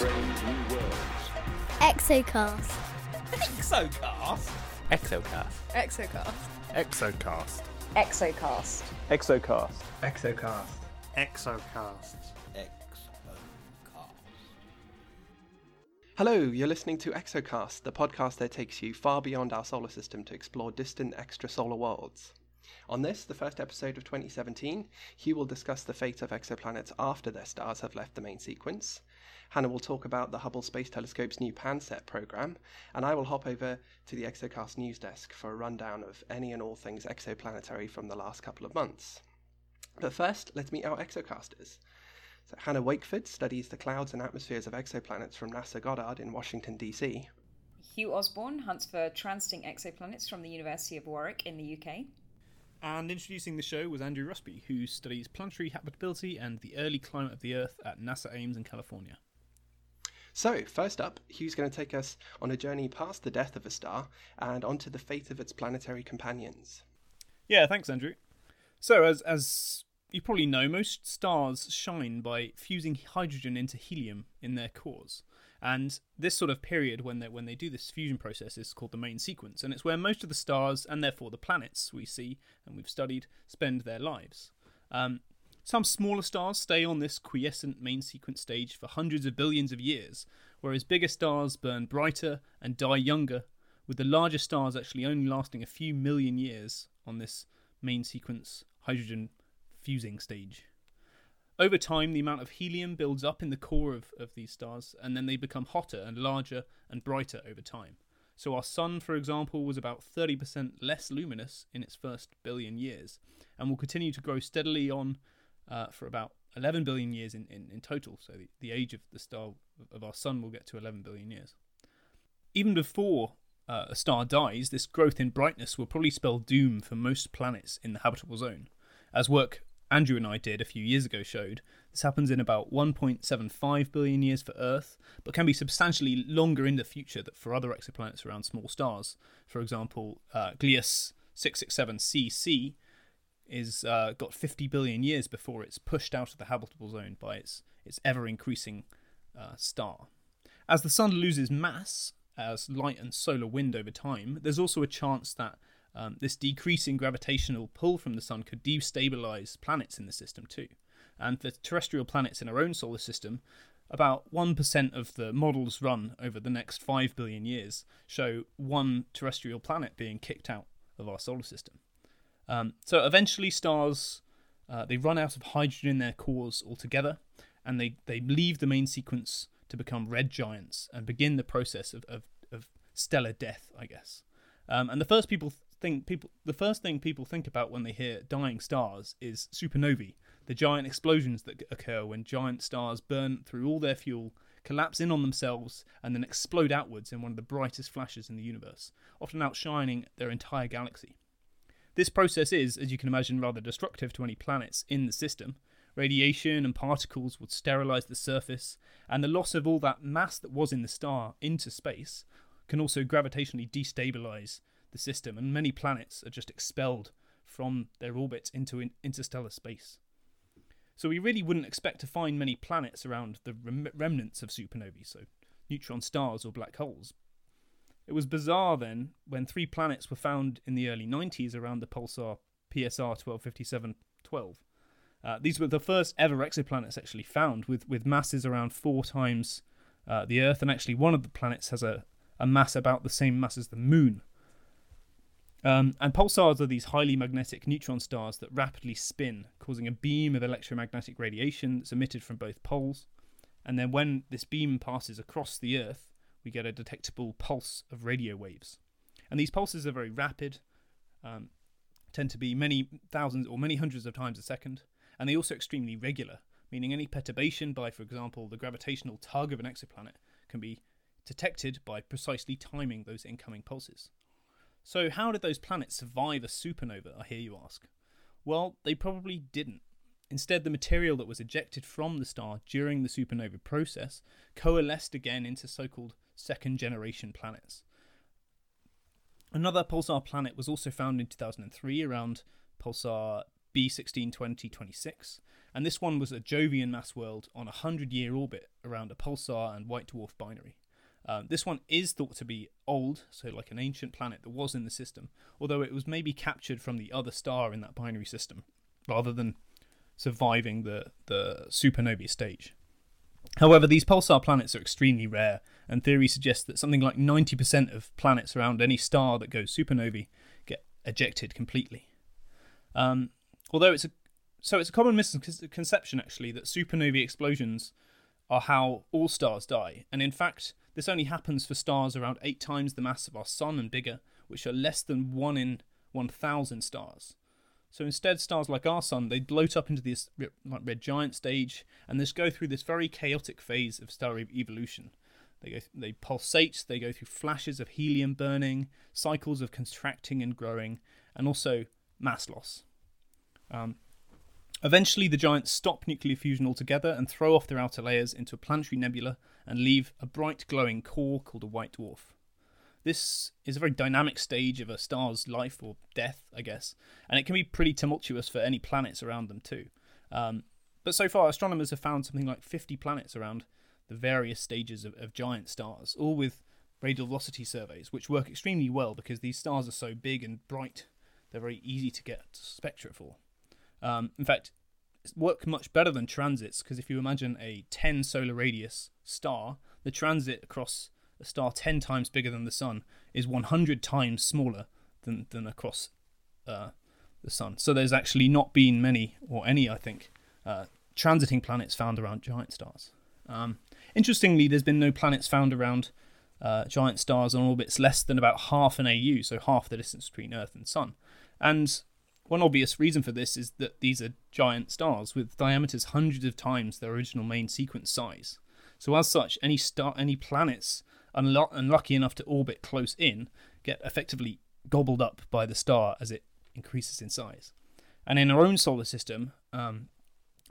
brave new worlds. Exocast. Exocast? Exocast. Exocast. Exocast. Exocast. Exocast. Exocast. Exocast. Hello, you're listening to Exocast, the podcast that takes you far beyond our solar system to explore distant extrasolar worlds. On this, the first episode of 2017, Hugh will discuss the fate of exoplanets after their stars have left the main sequence. Hannah will talk about the Hubble Space Telescope's new PanCET program, and I will hop over to the Exocast news desk for a rundown of any and all things exoplanetary from the last couple of months. But first, let's meet our Exocasters. So Hannah Wakeford studies the clouds and atmospheres of exoplanets from NASA Goddard in Washington, D.C. Hugh Osborn hunts for transiting exoplanets from the University of Warwick in the UK. And introducing the show was Andrew Rushby, who studies planetary habitability and the early climate of the Earth at NASA Ames in California. So, first up, Hugh's going to take us on a journey past the death of a star and onto the fate of its planetary companions. Yeah, thanks, Andrew. So, as as you probably know, most stars shine by fusing hydrogen into helium in their cores. And this sort of period when they when they do this fusion process is called the main sequence, and it's where most of the stars and therefore the planets we see and we've studied spend their lives. Um, some smaller stars stay on this quiescent main sequence stage for hundreds of billions of years, whereas bigger stars burn brighter and die younger, with the larger stars actually only lasting a few million years on this main sequence hydrogen fusing stage. Over time, the amount of helium builds up in the core of, of these stars, and then they become hotter and larger and brighter over time. So, our Sun, for example, was about 30% less luminous in its first billion years, and will continue to grow steadily on uh, for about 11 billion years in, in, in total. So, the, the age of the star of our Sun will get to 11 billion years. Even before uh, a star dies, this growth in brightness will probably spell doom for most planets in the habitable zone, as work Andrew and I did a few years ago showed, this happens in about 1.75 billion years for Earth, but can be substantially longer in the future that for other exoplanets around small stars. For example, uh, Gliese 667cc is uh, got 50 billion years before it's pushed out of the habitable zone by its its ever increasing uh, star. As the sun loses mass as light and solar wind over time, there's also a chance that um, this decreasing gravitational pull from the sun could destabilize planets in the system too. And for terrestrial planets in our own solar system, about 1% of the models run over the next 5 billion years show one terrestrial planet being kicked out of our solar system. Um, so eventually, stars uh, they run out of hydrogen in their cores altogether, and they, they leave the main sequence to become red giants and begin the process of, of, of stellar death, I guess. Um, and the first people think people the first thing people think about when they hear dying stars is supernovae, the giant explosions that occur when giant stars burn through all their fuel, collapse in on themselves, and then explode outwards in one of the brightest flashes in the universe, often outshining their entire galaxy. This process is, as you can imagine, rather destructive to any planets in the system. Radiation and particles would sterilize the surface, and the loss of all that mass that was in the star into space can also gravitationally destabilize the system, and many planets are just expelled from their orbit into interstellar space. So we really wouldn't expect to find many planets around the rem- remnants of supernovae, so neutron stars or black holes. It was bizarre then when three planets were found in the early 90s around the pulsar PSR 125712. Uh, these were the first ever exoplanets actually found, with, with masses around four times uh, the Earth, and actually one of the planets has a, a mass about the same mass as the Moon. Um, and pulsars are these highly magnetic neutron stars that rapidly spin, causing a beam of electromagnetic radiation that's emitted from both poles. And then when this beam passes across the Earth, we get a detectable pulse of radio waves. And these pulses are very rapid, um, tend to be many thousands or many hundreds of times a second, and they're also extremely regular, meaning any perturbation by, for example, the gravitational tug of an exoplanet can be detected by precisely timing those incoming pulses. So, how did those planets survive a supernova, I hear you ask? Well, they probably didn't. Instead, the material that was ejected from the star during the supernova process coalesced again into so called second generation planets. Another pulsar planet was also found in 2003 around pulsar B162026, and this one was a Jovian mass world on a 100 year orbit around a pulsar and white dwarf binary. Um, this one is thought to be old, so like an ancient planet that was in the system, although it was maybe captured from the other star in that binary system, rather than surviving the, the supernovae stage. However, these pulsar planets are extremely rare, and theory suggests that something like 90% of planets around any star that goes supernovae get ejected completely. Um, although it's a so it's a common misconception actually that supernovae explosions are how all stars die, and in fact, this only happens for stars around eight times the mass of our Sun and bigger, which are less than one in 1,000 stars. So instead, stars like our sun, they bloat up into this like red giant stage, and just go through this very chaotic phase of star evolution. They go, they pulsate, they go through flashes of helium burning, cycles of contracting and growing, and also mass loss. Um, eventually, the giants stop nuclear fusion altogether and throw off their outer layers into a planetary nebula and leave a bright glowing core called a white dwarf. This is a very dynamic stage of a star's life or death, I guess, and it can be pretty tumultuous for any planets around them too. Um, but so far, astronomers have found something like 50 planets around the various stages of, of giant stars, all with radial velocity surveys, which work extremely well because these stars are so big and bright, they're very easy to get spectra for. Um, in fact, work much better than transits because if you imagine a 10 solar radius star, the transit across a star 10 times bigger than the sun is 100 times smaller than, than across uh, the sun. So there's actually not been many, or any, I think, uh, transiting planets found around giant stars. Um, interestingly, there's been no planets found around uh, giant stars on orbits less than about half an AU, so half the distance between Earth and Sun. And one obvious reason for this is that these are giant stars with diameters hundreds of times their original main sequence size. So as such, any star, any planets unlucky enough to orbit close in get effectively gobbled up by the star as it increases in size. And in our own solar system, um,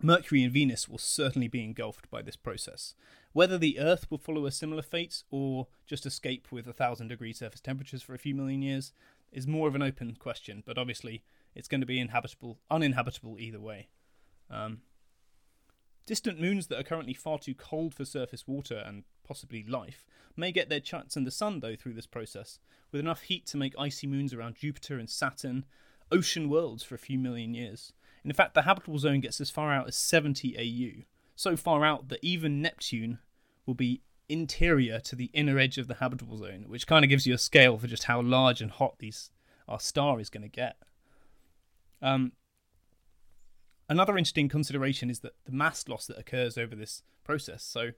Mercury and Venus will certainly be engulfed by this process. Whether the Earth will follow a similar fate or just escape with a thousand degree surface temperatures for a few million years is more of an open question, but obviously it's going to be inhabitable, uninhabitable either way. Um, distant moons that are currently far too cold for surface water and possibly life, may get their chance in the sun though through this process, with enough heat to make icy moons around Jupiter and Saturn ocean worlds for a few million years. In fact, the habitable zone gets as far out as 70 AU, so far out that even Neptune will be interior to the inner edge of the habitable zone, which kind of gives you a scale for just how large and hot these our star is going to get. Um, another interesting consideration is that the mass loss that occurs over this process. So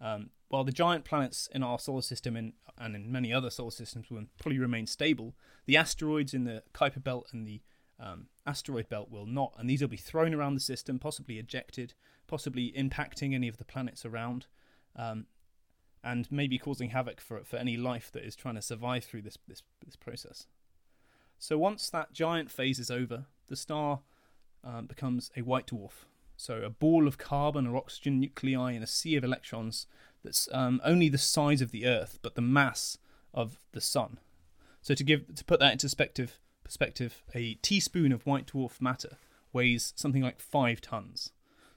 um, while the giant planets in our solar system and, and in many other solar systems will probably remain stable, the asteroids in the Kuiper belt and the um, asteroid belt will not, and these will be thrown around the system, possibly ejected, possibly impacting any of the planets around, um, and maybe causing havoc for for any life that is trying to survive through this this, this process. So once that giant phase is over, the star um, becomes a white dwarf, so a ball of carbon or oxygen nuclei in a sea of electrons that's um, only the size of the Earth, but the mass of the Sun. So to give to put that into perspective, perspective, a teaspoon of white dwarf matter weighs something like five tons.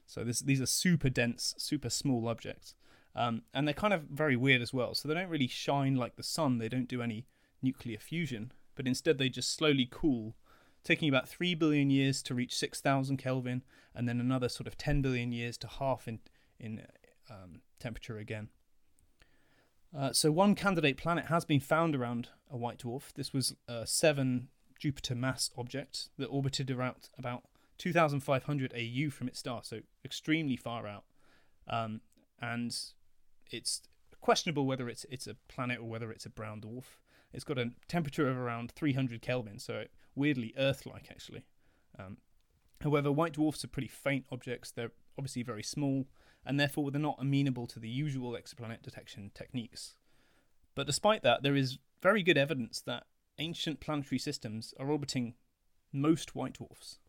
So this, these are super dense, super small objects, um, and they're kind of very weird as well. So they don't really shine like the sun. They don't do any nuclear fusion, but instead they just slowly cool taking about 3 billion years to reach 6,000 Kelvin, and then another sort of 10 billion years to half in, in um, temperature again. Uh, so, one candidate planet has been found around a white dwarf. This was a 7 Jupiter mass object that orbited around about 2,500 AU from its star, so extremely far out. Um, and it's questionable whether it's it's a planet or whether it's a brown dwarf. It's got a temperature of around 300 Kelvin, so weirdly Earth-like actually. Um, however, white dwarfs are pretty faint objects. They're obviously very small, and therefore they're not amenable to the usual exoplanet detection techniques. But despite that, there is very good evidence that ancient planetary systems are orbiting most white dwarfs.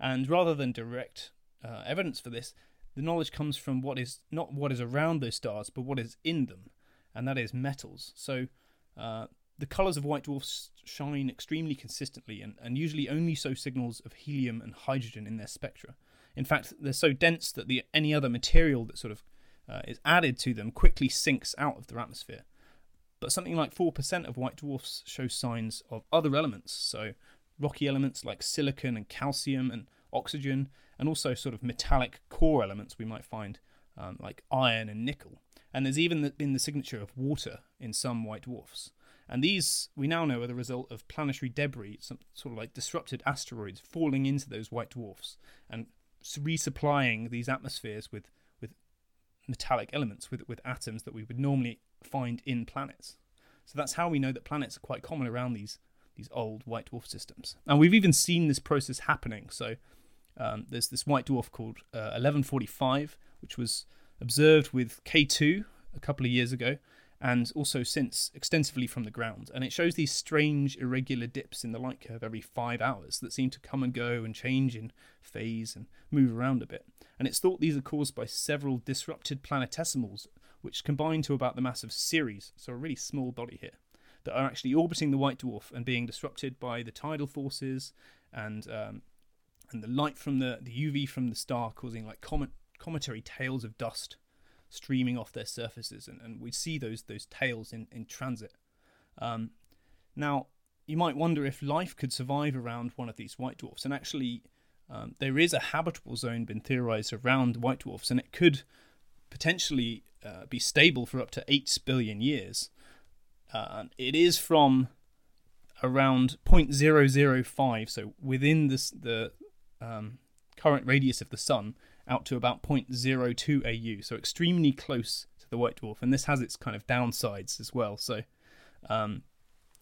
And rather than direct uh, evidence for this, the knowledge comes from what is not what is around those stars, but what is in them, and that is metals. So uh, the colours of white dwarfs shine extremely consistently and, and usually only show signals of helium and hydrogen in their spectra. In fact, they're so dense that the any other material that sort of uh, is added to them quickly sinks out of their atmosphere. But something like 4% of white dwarfs show signs of other elements, so rocky elements like silicon and calcium and oxygen, and also sort of metallic core elements we might find um, like iron and nickel. And there's even been the signature of water in some white dwarfs. And these we now know are the result of planetary debris, some sort of like disrupted asteroids falling into those white dwarfs and resupplying these atmospheres with, with metallic elements, with, with atoms that we would normally find in planets. So that's how we know that planets are quite common around these these old white dwarf systems. And we've even seen this process happening. So um, there's this white dwarf called uh, 1145, which was observed with K2 a couple of years ago, and also since extensively from the ground. And it shows these strange irregular dips in the light curve every five hours that seem to come and go and change in phase and move around a bit. And it's thought these are caused by several disrupted planetesimals, which combine to about the mass of Ceres, so a really small body here, that are actually orbiting the white dwarf and being disrupted by the tidal forces and um, and the light from the, the UV from the star causing like comet, cometary tails of dust streaming off their surfaces, and, and we see those those tails in in transit. Um, now, you might wonder if life could survive around one of these white dwarfs, and actually, um, there is a habitable zone been theorized around white dwarfs, and it could potentially uh, be stable for up to eight billion years. Uh, it is from around 0.005, so within this, the um, current radius of the sun, out to about 0.02 AU, so extremely close to the white dwarf. And this has its kind of downsides as well. So, um,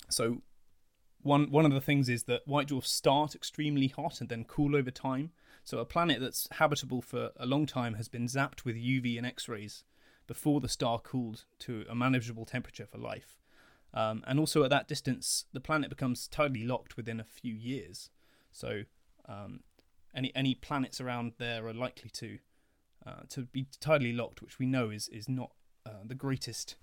so one one of the things is that white dwarfs start extremely hot and then cool over time. So a planet that's habitable for a long time has been zapped with UV and X-rays before the star cooled to a manageable temperature for life. Um, and also at that distance, the planet becomes tidally locked within a few years. So um, any any planets around there are likely to uh, to be tidally locked, which we know is is not uh, the greatest.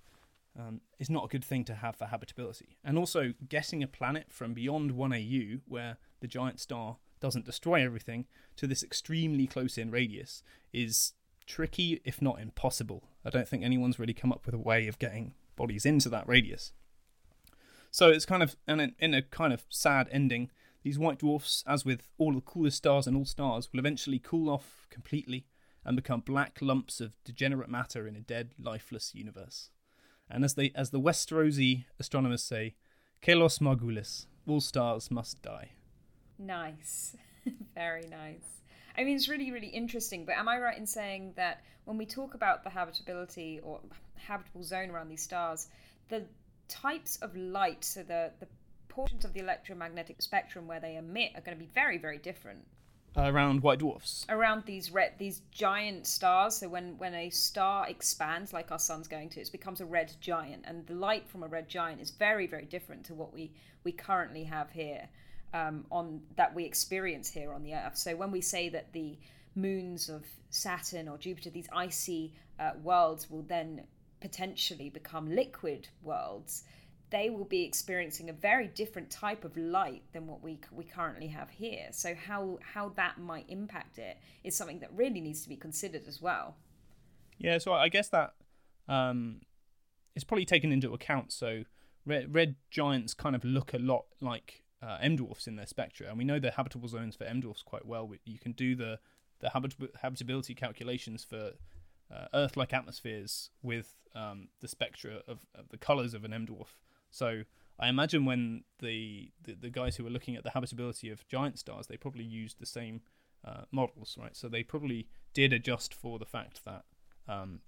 Um, is not a good thing to have for habitability. And also, getting a planet from beyond 1 AU, where the giant star doesn't destroy everything, to this extremely close in radius is tricky, if not impossible. I don't think anyone's really come up with a way of getting bodies into that radius. So it's kind of, and in a kind of sad ending, these white dwarfs, as with all the coolest stars and all stars, will eventually cool off completely and become black lumps of degenerate matter in a dead, lifeless universe. And as they as the Westerosi astronomers say, "Kelos Morghulis, all stars must die. Nice. Very nice. I mean, it's really, really interesting. But am I right in saying that when we talk about the habitability or habitable zone around these stars, the types of light, so the, the portions of the electromagnetic spectrum where they emit are going to be very, very different. Around white dwarfs. Around these red, these giant stars. So when when a star expands, like our sun's going to, it becomes a red giant, and the light from a red giant is very, very different to what we we currently have here um, on that we experience here on the Earth. So when we say that the moons of Saturn or Jupiter, these icy uh, worlds, will then potentially become liquid worlds they will be experiencing a very different type of light than what we we currently have here. So how how that might impact it is something that really needs to be considered as well. Yeah, so I guess that um, is probably taken into account. So red, red giants kind of look a lot like uh, M dwarfs in their spectra, and we know the habitable zones for M dwarfs quite well. You can do the the habit- habitability calculations for uh, Earth-like atmospheres with um, the spectra of, of the colors of an M dwarf so I imagine when the, the, the guys who were looking at the habitability of giant stars, they probably used the same uh, models, right? So they probably did adjust for the fact that um,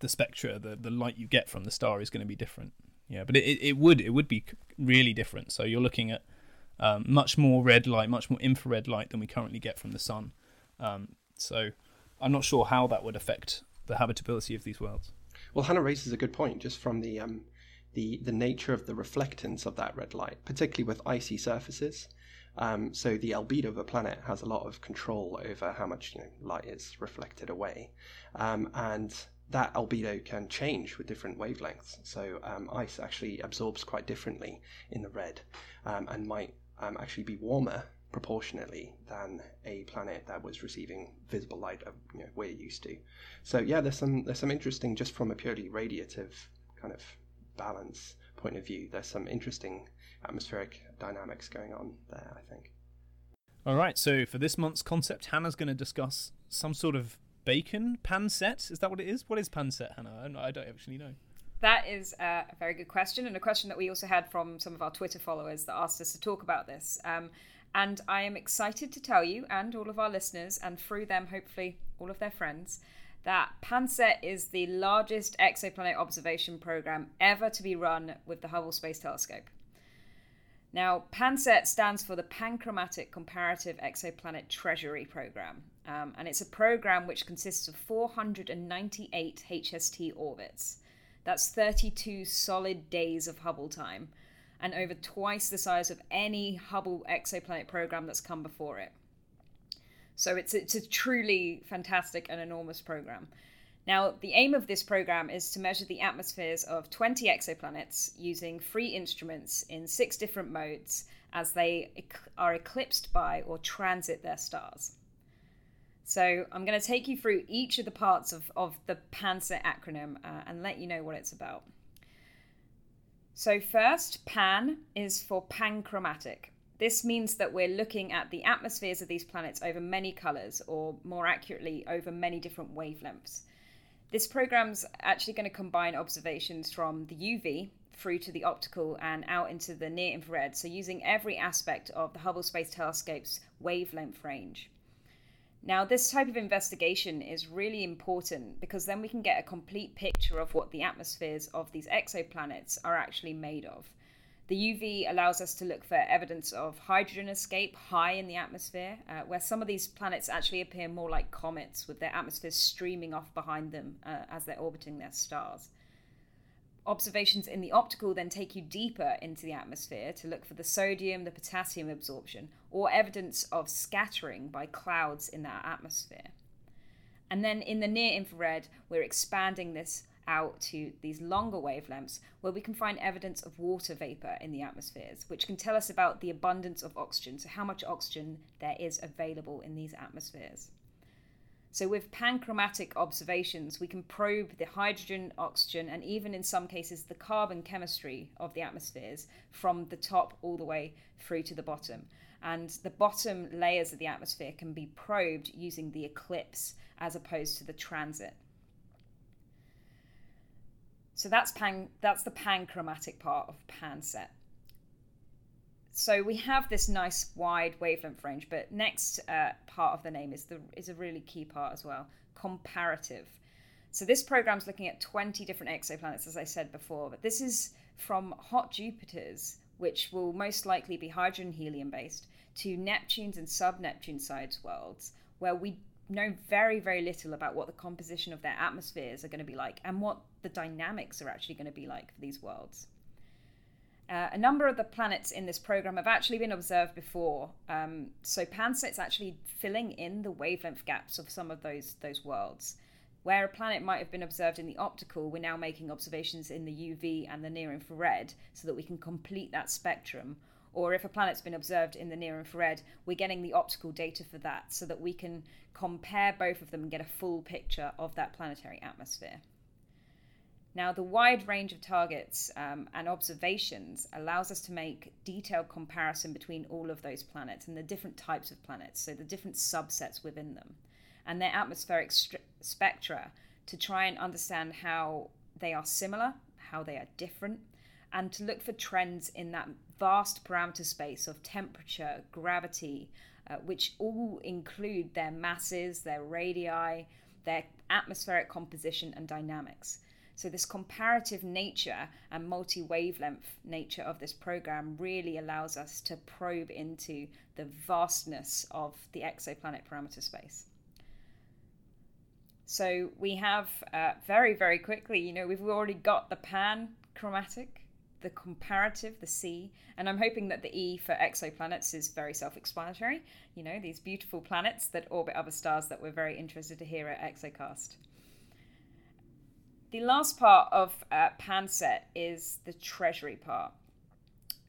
the spectra, the the light you get from the star, is going to be different. Yeah, but it, it would it would be really different. So you're looking at um, much more red light, much more infrared light than we currently get from the sun. Um, so I'm not sure how that would affect the habitability of these worlds. Well, Hannah raises a good point just from the um, the, the nature of the reflectance of that red light, particularly with icy surfaces. Um, so the albedo of a planet has a lot of control over how much you know, light is reflected away, um, and that albedo can change with different wavelengths. So um, ice actually absorbs quite differently in the red, um, and might um, actually be warmer proportionately than a planet that was receiving visible light of you know, we're used to. So yeah, there's some there's some interesting just from a purely radiative kind of balance point of view. There's some interesting atmospheric dynamics going on there, I think. All right, so for this month's concept, Hannah's going to discuss some sort of bacon pansette. Is that what it is? What is pansette, Hannah? I don't actually know. That is a very good question, and a question that we also had from some of our Twitter followers that asked us to talk about this. Um, and I am excited to tell you, and all of our listeners, and through them, hopefully, all of their friends, that PanCET is the largest exoplanet observation program ever to be run with the Hubble Space Telescope. Now, PanCET stands for the Panchromatic Comparative Exoplanet Treasury Program, um, and it's a program which consists of 498 HST orbits. That's 32 solid days of Hubble time, and over twice the size of any Hubble exoplanet program that's come before it. So it's it's a truly fantastic and enormous program. Now, the aim of this program is to measure the atmospheres of 20 exoplanets using three instruments in six different modes as they are eclipsed by or transit their stars. So, I'm going to take you through each of the parts of, of the PanCET acronym uh, and let you know what it's about. So, first, PAN is for panchromatic. This means that we're looking at the atmospheres of these planets over many colours, or more accurately, over many different wavelengths. This program's actually going to combine observations from the UV through to the optical and out into the near infrared, so using every aspect of the Hubble Space Telescope's wavelength range. Now, this type of investigation is really important because then we can get a complete picture of what the atmospheres of these exoplanets are actually made of. The UV allows us to look for evidence of hydrogen escape high in the atmosphere, uh, where some of these planets actually appear more like comets with their atmospheres streaming off behind them uh, as they're orbiting their stars. Observations in the optical then take you deeper into the atmosphere to look for the sodium, the potassium absorption, or evidence of scattering by clouds in that atmosphere. And then in the near infrared, we're expanding this out to these longer wavelengths where we can find evidence of water vapor in the atmospheres, which can tell us about the abundance of oxygen, so how much oxygen there is available in these atmospheres. So, with panchromatic observations, we can probe the hydrogen, oxygen, and even in some cases the carbon chemistry of the atmospheres from the top all the way through to the bottom. And the bottom layers of the atmosphere can be probed using the eclipse as opposed to the transit. So that's pan that's the panchromatic part of PanCET. So we have this nice wide wavelength range, but next uh, part of the name is the is a really key part as well, comparative. So this program's looking at 20 different exoplanets, as I said before, but this is from hot Jupiters, which will most likely be hydrogen helium based, to Neptune's and sub Neptune sized worlds, where we know very, very little about what the composition of their atmospheres are going to be like and what the dynamics are actually going to be like for these worlds. Uh, a number of the planets in this program have actually been observed before. Um, so PanCET's actually filling in the wavelength gaps of some of those those worlds. Where a planet might have been observed in the optical, we're now making observations in the UV and the near infrared so that we can complete that spectrum or if a planet's been observed in the near infrared, we're getting the optical data for that so that we can compare both of them and get a full picture of that planetary atmosphere. Now, the wide range of targets um, and observations allows us to make detailed comparison between all of those planets and the different types of planets, so the different subsets within them, and their atmospheric spectra to try and understand how they are similar, how they are different, and to look for trends in that vast parameter space of temperature, gravity, uh, which all include their masses, their radii, their atmospheric composition, and dynamics. So, this comparative nature and multi wavelength nature of this program really allows us to probe into the vastness of the exoplanet parameter space. So, we have uh, very, very quickly, you know, we've already got the pan chromatic the comparative, the C, and I'm hoping that the E for exoplanets is very self explanatory. You know, these beautiful planets that orbit other stars that we're very interested to hear at Exocast. The last part of uh, PanCET is the Treasury part.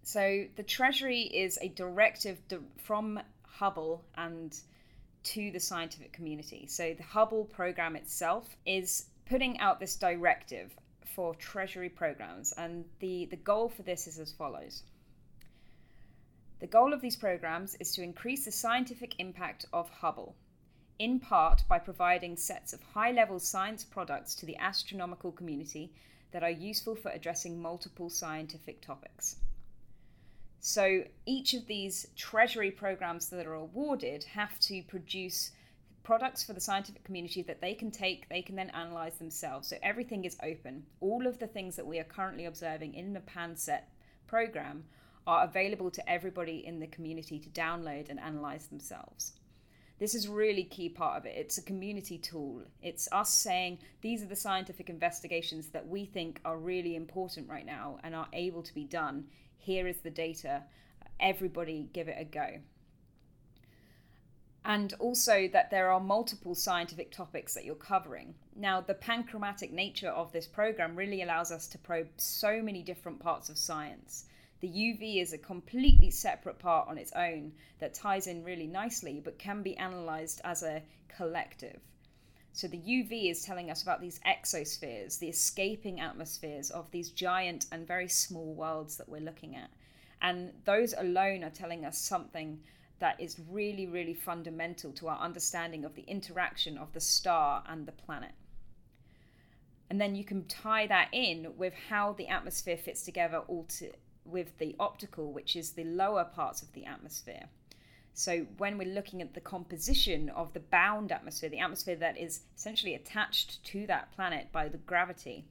So, the Treasury is a directive from Hubble and to the scientific community. So the Hubble program itself is putting out this directive for Treasury programs, and the, the goal for this is as follows. The goal of these programs is to increase the scientific impact of Hubble, in part by providing sets of high level science products to the astronomical community that are useful for addressing multiple scientific topics. So each of these treasury programs that are awarded have to produce products for the scientific community that they can take, they can then analyze themselves. So everything is open. All of the things that we are currently observing in the PanCET program are available to everybody in the community to download and analyze themselves. This is really key part of it. It's a community tool. It's us saying these are the scientific investigations that we think are really important right now and are able to be done. Here is the data. Everybody give it a go and also that there are multiple scientific topics that you're covering. Now, the panchromatic nature of this program really allows us to probe so many different parts of science. The UV is a completely separate part on its own that ties in really nicely but can be analysed as a collective. So, the UV is telling us about these exospheres, the escaping atmospheres of these giant and very small worlds that we're looking at. And those alone are telling us something that is really, really fundamental to our understanding of the interaction of the star and the planet. And then you can tie that in with how the atmosphere fits together all to, with the optical, which is the lower parts of the atmosphere. So when we're looking at the composition of the bound atmosphere, the atmosphere that is essentially attached to that planet by the gravity,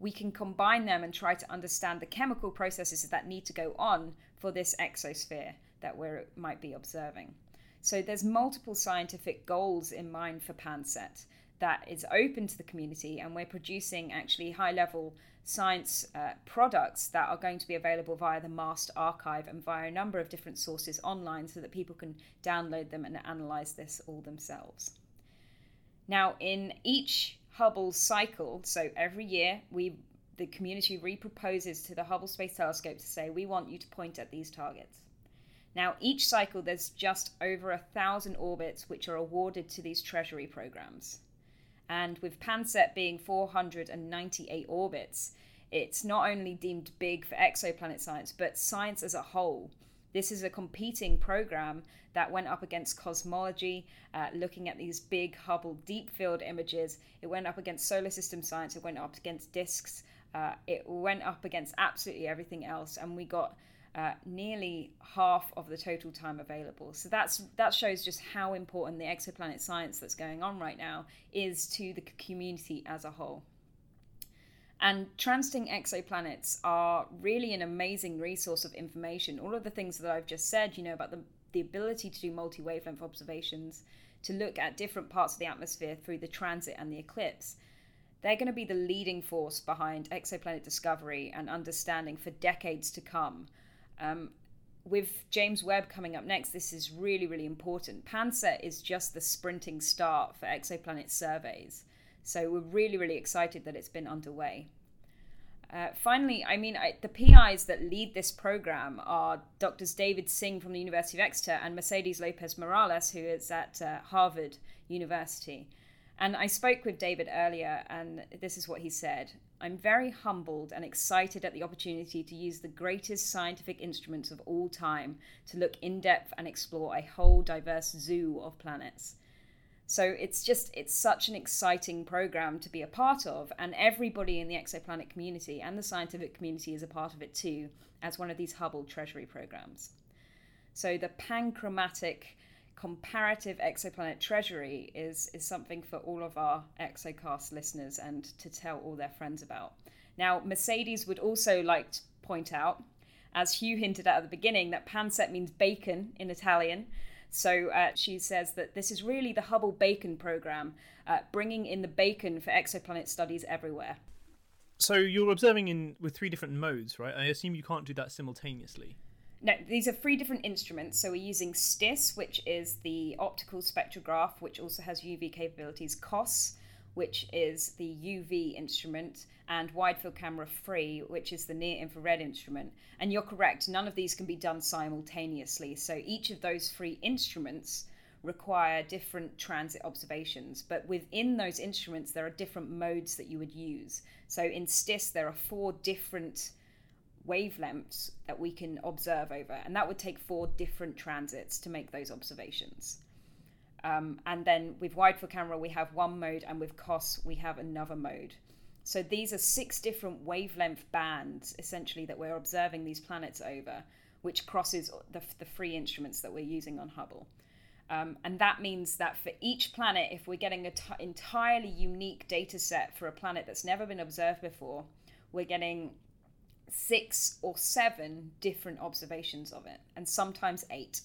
we can combine them and try to understand the chemical processes that need to go on for this exosphere that we might be observing. So there's multiple scientific goals in mind for PanCET that is open to the community, and we're producing actually high level science uh, products that are going to be available via the MAST archive and via a number of different sources online so that people can download them and analyze this all themselves. Now, in each Hubble cycle, so every year we the community reproposes to the Hubble Space Telescope to say we want you to point at these targets. Now, each cycle, there's just over a thousand orbits which are awarded to these treasury programs. And with PanCET being 498 orbits, it's not only deemed big for exoplanet science, but science as a whole. This is a competing program that went up against cosmology, uh, looking at these big Hubble deep field images. It went up against solar system science, it went up against disks, uh, it went up against absolutely everything else. And we got uh, nearly half of the total time available. So that's that shows just how important the exoplanet science that's going on right now is to the community as a whole. And transiting exoplanets are really an amazing resource of information. All of the things that I've just said, you know, about the, the ability to do multi wavelength observations, to look at different parts of the atmosphere through the transit and the eclipse, they're going to be the leading force behind exoplanet discovery and understanding for decades to come. Um, with James Webb coming up next, this is really, really important. PanCET is just the sprinting start for exoplanet surveys. So we're really, really excited that it's been underway. Uh, finally, I mean, I, the PIs that lead this program are Drs. David Sing from the University of Exeter and Mercedes Lopez Morales, who is at uh, Harvard University. And I spoke with David earlier, and this is what he said. I'm very humbled and excited at the opportunity to use the greatest scientific instruments of all time to look in depth and explore a whole diverse zoo of planets. So it's just, it's such an exciting program to be a part of, and everybody in the exoplanet community and the scientific community is a part of it too, as one of these Hubble Treasury programs. So the panchromatic comparative exoplanet treasury is is something for all of our exocast listeners and to tell all their friends about. Now, Mercedes would also like to point out, as Hugh hinted at at the beginning, that PanCET means bacon in Italian. So uh, she says that this is really the Hubble Bacon program, uh, bringing in the bacon for exoplanet studies everywhere. So you're observing in with three different modes, right? I assume you can't do that simultaneously. No, these are three different instruments. So we're using STIS, which is the optical spectrograph, which also has UV capabilities. COS, which is the UV instrument, and wide field camera free, which is the near infrared instrument. And you're correct, none of these can be done simultaneously. So each of those three instruments require different transit observations. But within those instruments, there are different modes that you would use. So in STIS, there are four different wavelengths that we can observe over, and that would take four different transits to make those observations. Um, and then with wide field camera, we have one mode, and with COS, we have another mode. So these are six different wavelength bands, essentially, that we're observing these planets over, which crosses the, the three instruments that we're using on Hubble. Um, and that means that for each planet, if we're getting an t- entirely unique data set for a planet that's never been observed before, we're getting six or seven different observations of it, and sometimes eight.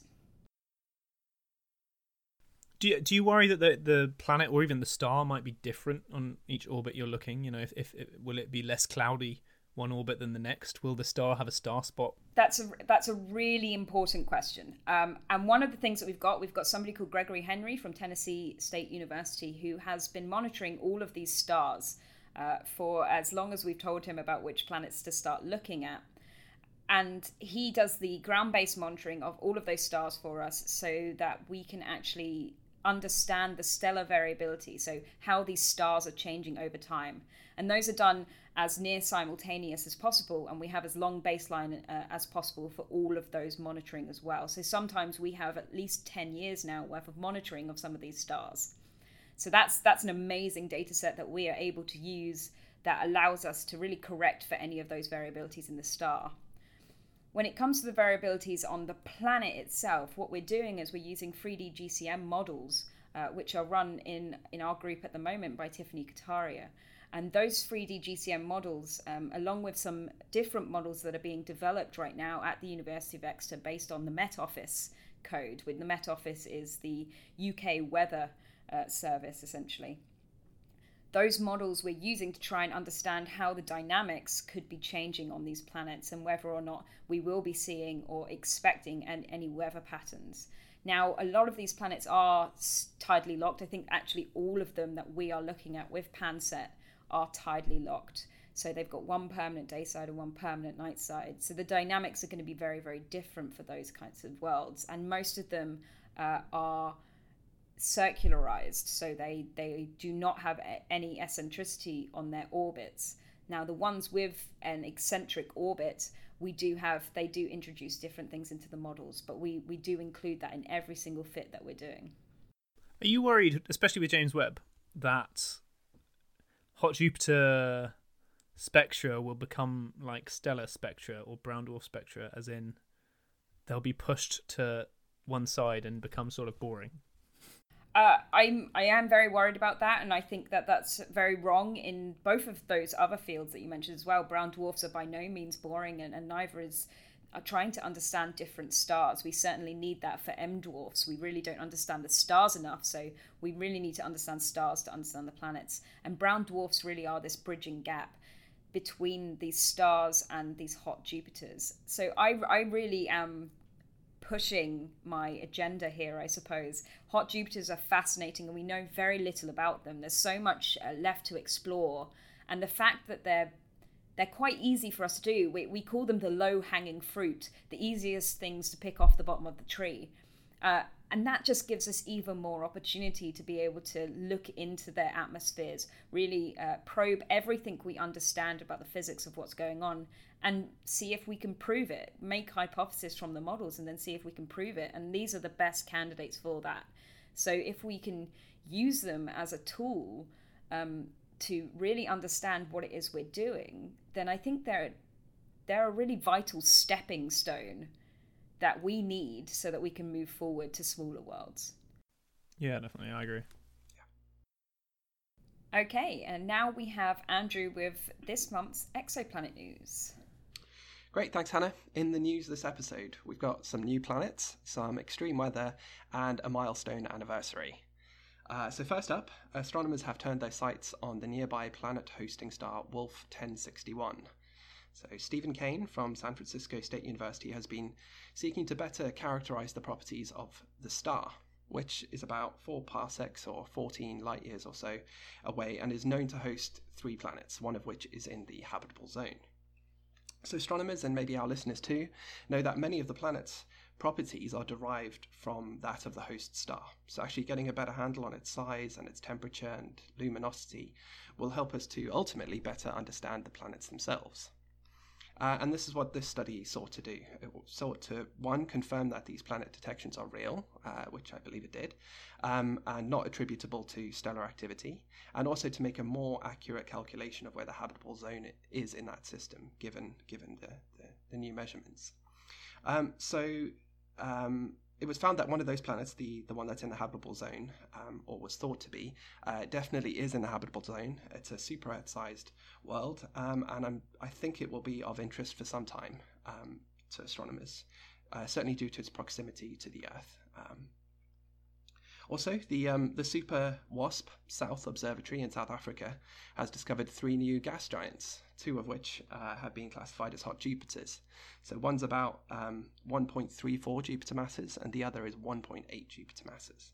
Do you, do you worry that the the planet or even the star might be different on each orbit you're looking? You know, if, if, if will it be less cloudy one orbit than the next? Will the star have a star spot? That's a that's a really important question. Um, and one of the things that we've got, we've got somebody called Gregory Henry from Tennessee State University who has been monitoring all of these stars uh, for as long as we've told him about which planets to start looking at. And he does the ground based monitoring of all of those stars for us so that we can actually understand the stellar variability, so how these stars are changing over time. And those are done as near simultaneous as possible, and we have as long baseline uh, as possible for all of those monitoring as well. So sometimes we have at least 10 years now worth of monitoring of some of these stars. So that's that's an amazing data set that we are able to use that allows us to really correct for any of those variabilities in the star. When it comes to the variabilities on the planet itself, what we're doing is we're using 3D GCM models, uh, which are run in, in our group at the moment by Tiffany Kataria. And those 3D GCM models, um, along with some different models that are being developed right now at the University of Exeter based on the Met Office code, with the Met Office is the UK weather uh, service essentially. Those models we're using to try and understand how the dynamics could be changing on these planets and whether or not we will be seeing or expecting an, any weather patterns. Now, a lot of these planets are tidally locked. I think actually all of them that we are looking at with PanCET are tidally locked. So they've got one permanent day side and one permanent night side. So the dynamics are going to be very, very different for those kinds of worlds. And most of them uh, are circularized, so they, they do not have any eccentricity on their orbits. Now, the ones with an eccentric orbit, we do have, they do introduce different things into the models, but we, we do include that in every single fit that we're doing. Are you worried, especially with James Webb, that hot Jupiter spectra will become like stellar spectra or brown dwarf spectra, as in they'll be pushed to one side and become sort of boring? Uh, I'm I am very worried about that, and I think that that's very wrong in both of those other fields that you mentioned as well. Brown dwarfs are by no means boring, and, and neither is uh, trying to understand different stars. We certainly need that for M dwarfs. We really don't understand the stars enough, so we really need to understand stars to understand the planets. And brown dwarfs really are this bridging gap between these stars and these hot Jupiters. So I, I really am pushing my agenda here, I suppose. Hot Jupiters are fascinating and we know very little about them. There's so much uh, left to explore. And the fact that they're they're quite easy for us to do. We, we call them the low hanging fruit, the easiest things to pick off the bottom of the tree. Uh, and that just gives us even more opportunity to be able to look into their atmospheres, really uh, probe everything we understand about the physics of what's going on, and see if we can prove it. Make hypotheses from the models, and then see if we can prove it. And these are the best candidates for that. So if we can use them as a tool um, to really understand what it is we're doing, then I think they're they're a really vital stepping stone that we need so that we can move forward to smaller worlds. Yeah, definitely. I agree. Okay, and now we have Andrew with this month's exoplanet news. Great, thanks, Hannah. In the news this episode, we've got some new planets, some extreme weather, and a milestone anniversary. Uh, so, first up, astronomers have turned their sights on the nearby planet hosting star Wolf 1061. So, Stephen Kane from San Francisco State University has been seeking to better characterize the properties of the star. which is about 4 parsecs or 14 light years or so away and is known to host three planets, one of which is in the habitable zone. So, astronomers and maybe our listeners too know that many of the planets' properties are derived from that of the host star. So, actually, getting a better handle on its size and its temperature and luminosity will help us to ultimately better understand the planets themselves. Uh, and this is what this study sought to do. It sought to, one, confirm that these planet detections are real, uh, which I believe it did, um, and not attributable to stellar activity, and also to make a more accurate calculation of where the habitable zone is in that system, given, given the, the, the new measurements. Um, so um, it was found that one of those planets, the, the one that's in the habitable zone, um, or was thought to be, uh, definitely is in the habitable zone. It's a super Earth sized world, um, and I'm, I think it will be of interest for some time um, to astronomers, uh, certainly due to its proximity to the Earth. Also, the, um, the Super WASP South Observatory in South Africa has discovered three new gas giants, two of which uh, have been classified as hot Jupiters. So one's about um, 1.34 Jupiter masses, and the other is 1.8 Jupiter masses.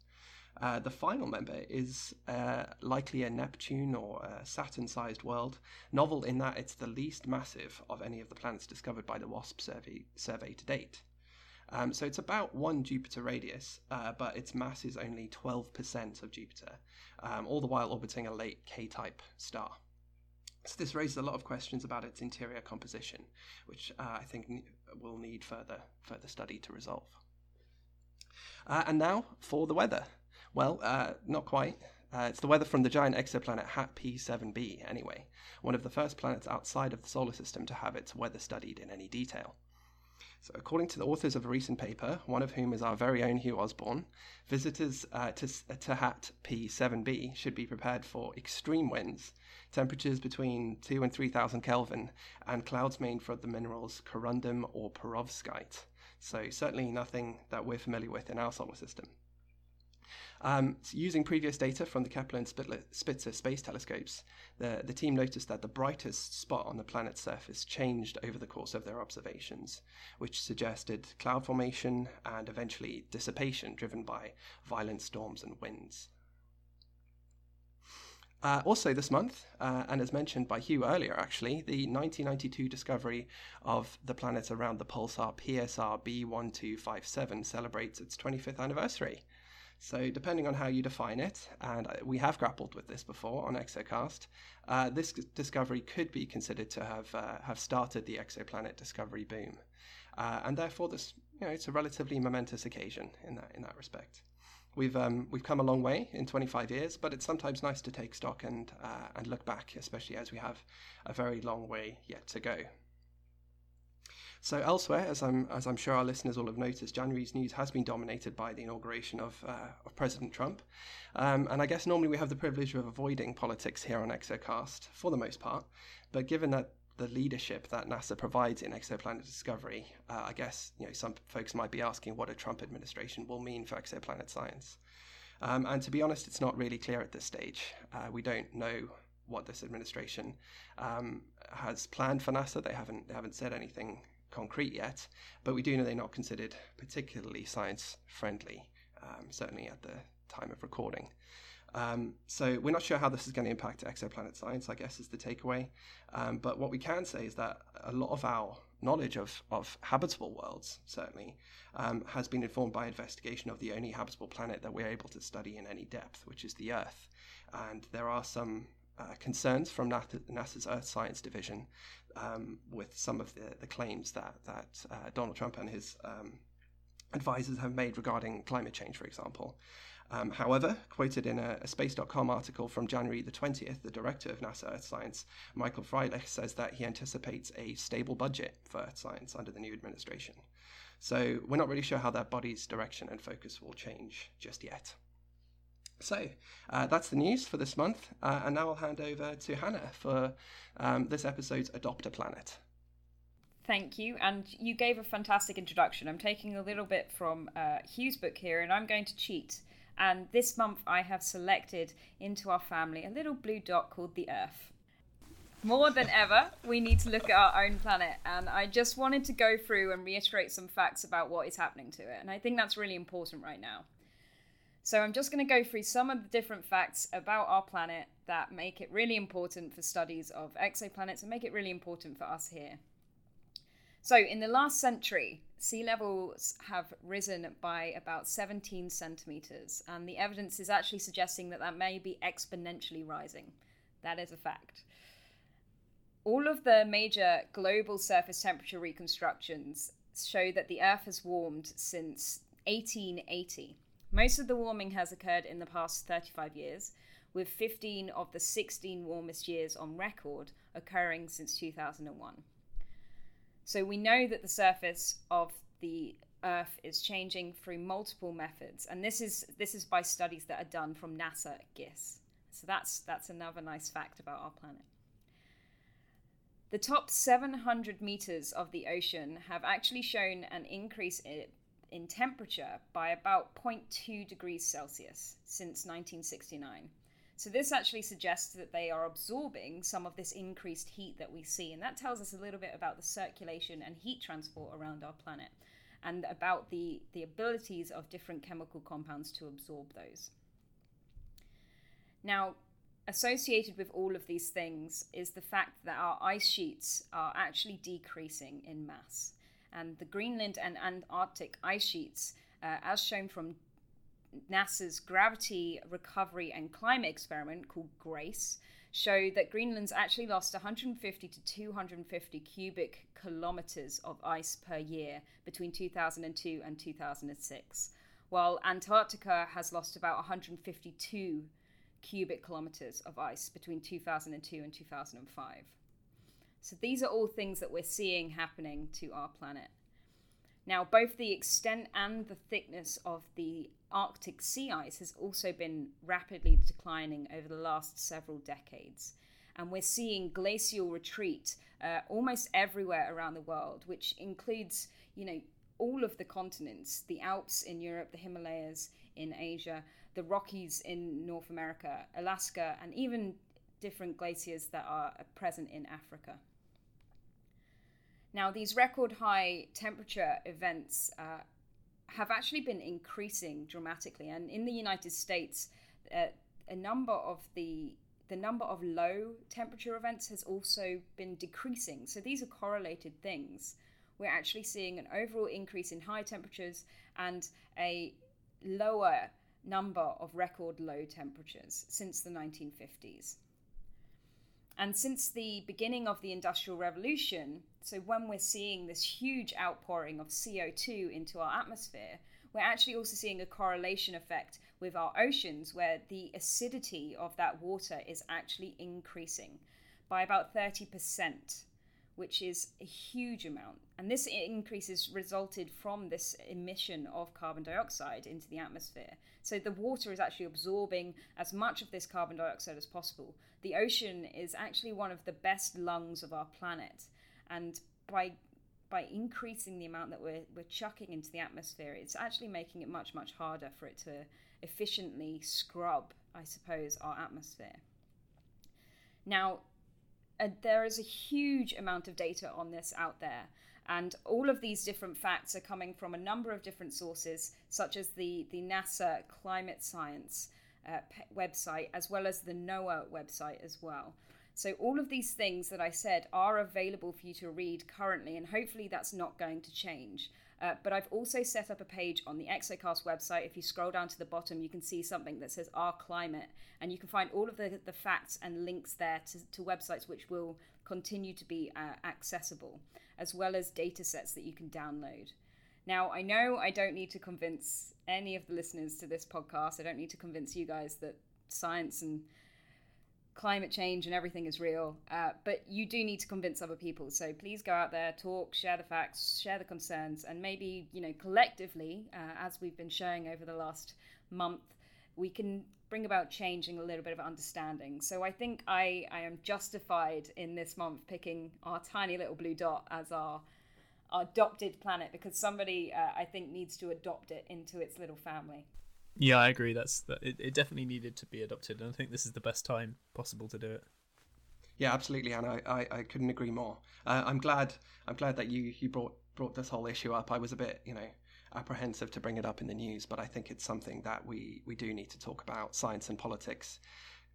Uh, the final member is uh, likely a Neptune or a Saturn sized world, novel in that it's the least massive of any of the planets discovered by the WASP survey, survey to date. Um, so it's about one Jupiter radius, uh, but its mass is only 12% of Jupiter, um, all the while orbiting a late K type star. So this raises a lot of questions about its interior composition, which uh, I think will need further further study to resolve. Uh, and now for the weather. Well, uh, not quite. Uh, it's the weather from the giant exoplanet HAT P7b, anyway, one of the first planets outside of the solar system to have its weather studied in any detail. So, according to the authors of a recent paper, one of whom is our very own Hugh Osborn, visitors uh, to, to HAT P7b should be prepared for extreme winds, temperatures between 2 and 3000 Kelvin, and clouds made from the minerals corundum or perovskite. So, certainly nothing that we're familiar with in our solar system. Um, using previous data from the Kepler and Spitzer space telescopes, the, the team noticed that the brightest spot on the planet's surface changed over the course of their observations, which suggested cloud formation and eventually dissipation driven by violent storms and winds. Uh, also, this month, uh, and as mentioned by Hugh earlier, actually, the 1992 discovery of the planet around the pulsar PSR B1257 celebrates its 25th anniversary. So, depending on how you define it, and we have grappled with this before on Exocast, uh, this discovery could be considered to have uh, have started the exoplanet discovery boom, uh, and therefore this you know it's a relatively momentous occasion in that in that respect. We've um, we've come a long way in 25 years, but it's sometimes nice to take stock and uh, and look back, especially as we have a very long way yet to go. So elsewhere, as I'm as I'm sure our listeners will have noticed, January's news has been dominated by the inauguration of uh, of President Trump, um, and I guess normally we have the privilege of avoiding politics here on Exocast for the most part, but given that the leadership that NASA provides in exoplanet discovery, uh, I guess you know some folks might be asking what a Trump administration will mean for exoplanet science. Um, and to be honest, it's not really clear at this stage. Uh, we don't know what this administration um, has planned for NASA. They haven't they haven't said anything concrete yet, but we do know they're not considered particularly science friendly, um, certainly at the time of recording. Um, so we're not sure how this is going to impact exoplanet science, I guess, is the takeaway. Um, but what we can say is that a lot of our knowledge of, of habitable worlds, certainly, um, has been informed by investigation of the only habitable planet that we're able to study in any depth, which is the Earth. And there are some uh, concerns from NASA's Earth Science Division um, with some of the, the claims that that uh, Donald Trump and his um, advisors have made regarding climate change, for example. Um, however, quoted in a, a, Space.com article from January the 20th, the director of NASA Earth Science, Michael Freilich, says that he anticipates a stable budget for Earth Science under the new administration. So we're not really sure how that body's direction and focus will change just yet. So uh, that's the news for this month, uh, and now I'll hand over to Hannah for um, this episode's Adopt a Planet. Thank you, and you gave a fantastic introduction. I'm taking a little bit from uh, Hugh's book here, and I'm going to cheat. And this month, I have selected into our family a little blue dot called the Earth. More than ever, we need to look at our own planet, and I just wanted to go through and reiterate some facts about what is happening to it. And I think that's really important right now. So I'm just going to go through some of the different facts about our planet that make it really important for studies of exoplanets and make it really important for us here. So, in the last century, sea levels have risen by about 17 centimeters, and the evidence is actually suggesting that that may be exponentially rising. That is a fact. All of the major global surface temperature reconstructions show that the Earth has warmed since 1880. Most of the warming has occurred in the past 35 years, with 15 of the 16 warmest years on record occurring since 2001. So we know that the surface of the Earth is changing through multiple methods, and this is this is by studies that are done from NASA GISS. So that's that's another nice fact about our planet. The top 700 meters of the ocean have actually shown an increase in, temperature by about 0.2 degrees Celsius since 1969. So this actually suggests that they are absorbing some of this increased heat that we see, and that tells us a little bit about the circulation and heat transport around our planet, and about the the abilities of different chemical compounds to absorb those. Now, associated with all of these things is the fact that our ice sheets are actually decreasing in mass, and the Greenland and Antarctic ice sheets, uh, as shown from NASA's Gravity Recovery and Climate Experiment called GRACE show that Greenland's actually lost 150 to 250 cubic kilometers of ice per year between 2002 and 2006, while Antarctica has lost about 152 cubic kilometers of ice between 2002 and 2005. So these are all things that we're seeing happening to our planet. Now, both the extent and the thickness of the Arctic sea ice has also been rapidly declining over the last several decades. And we're seeing glacial retreat uh, almost everywhere around the world, which includes, you know, all of the continents the Alps in Europe, the Himalayas in Asia, the Rockies in North America, Alaska, and even different glaciers that are present in Africa. Now, these record high temperature events uh, have actually been increasing dramatically, and in the United States, uh, a number of the the number of low temperature events has also been decreasing. So these are correlated things. We're actually seeing an overall increase in high temperatures and a lower number of record low temperatures since the 1950s. And since the beginning of the Industrial Revolution, so when we're seeing this huge outpouring of CO2 into our atmosphere, we're actually also seeing a correlation effect with our oceans where the acidity of that water is actually increasing by about 30%, which is a huge amount. And this increase is resulted from this emission of carbon dioxide into the atmosphere. So the water is actually absorbing as much of this carbon dioxide as possible. The ocean is actually one of the best lungs of our planet. And by by increasing the amount that we're, we're chucking into the atmosphere, it's actually making it much, much harder for it to efficiently scrub, I suppose, our atmosphere. Now, there is a huge amount of data on this out there. And all of these different facts are coming from a number of different sources, such as the, the NASA Climate Science uh, website, as well as the NOAA website as well. So, all of these things that I said are available for you to read currently, and hopefully that's not going to change. Uh, but I've also set up a page on the Exocast website. If you scroll down to the bottom, you can see something that says Our Climate, and you can find all of the, the facts and links there to, to websites which will continue to be uh, accessible, as well as data sets that you can download. Now, I know I don't need to convince any of the listeners to this podcast, I don't need to convince you guys that science and climate change and everything is real, uh, but you do need to convince other people. So please go out there, talk, share the facts, share the concerns, and maybe, you know, collectively, uh, as we've been showing over the last month, we can bring about changing a little bit of understanding. So I think I, I am justified in this month picking our tiny little blue dot as our, adopted planet because somebody, uh, I think, needs to adopt it into its little family. Yeah, I agree. That's that. It, it definitely needed to be adopted, and I think this is the best time possible to do it. Yeah, absolutely, and I, I, I couldn't agree more. Uh, I'm glad I'm glad that you you brought brought this whole issue up. I was a bit you know apprehensive to bring it up in the news, but I think it's something that we, we do need to talk about. Science and politics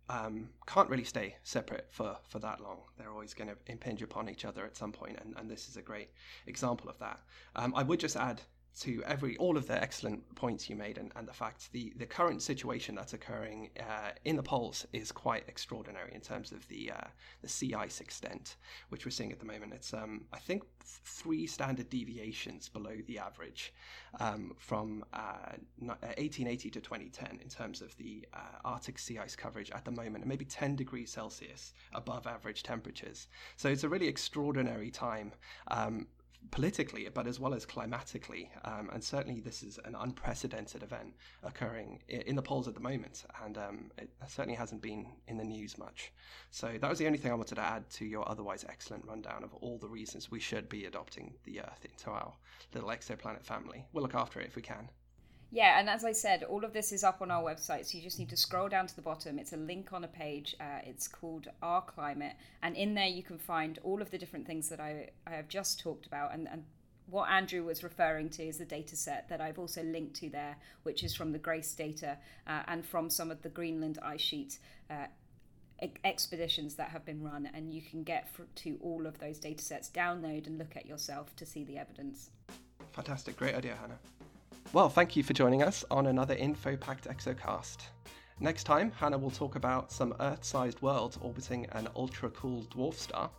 um, can't really stay separate for, for that long. They're always going to impinge upon each other at some point, and, and this is a great example of that. Um, I would just add to every all of the excellent points you made and, and the fact the, the current situation that's occurring uh, in the poles is quite extraordinary in terms of the uh, the sea ice extent which we're seeing at the moment. It's um, I think three standard deviations below the average um, from uh, 1880 uh, to 2010 in terms of the uh, Arctic sea ice coverage at the moment and maybe 10 degrees Celsius above average temperatures. So it's a really extraordinary time. Um, politically, but as well as climatically. Um, and certainly, this is an unprecedented event occurring in the poles at the moment, and um, it certainly hasn't been in the news much. So, that was the only thing I wanted to add to your otherwise excellent rundown of all the reasons we should be adopting the Earth into our little exoplanet family. We'll look after it if we can. Yeah, and as I said, all of this is up on our website, so you just need to scroll down to the bottom. It's a link on a page. Uh, it's called Our Climate, and in there you can find all of the different things that I, I have just talked about. And, and what Andrew was referring to is the data set that I've also linked to there, which is from the GRACE data uh, and from some of the Greenland ice sheet uh, expeditions that have been run. And you can get to all of those data sets, download and look at yourself to see the evidence. Fantastic. Great idea, Hannah. Well, thank you for joining us on another InfoPact Exocast. Next time, Hannah will talk about some Earth sized worlds orbiting an ultra cool dwarf star.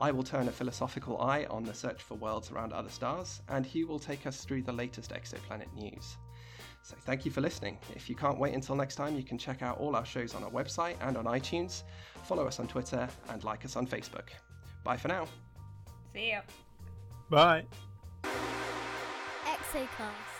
I will turn a philosophical eye on the search for worlds around other stars, and Hugh will take us through the latest exoplanet news. So, thank you for listening. If you can't wait until next time, you can check out all our shows on our website and on iTunes, follow us on Twitter, and like us on Facebook. Bye for now. See ya. Bye. Exocast.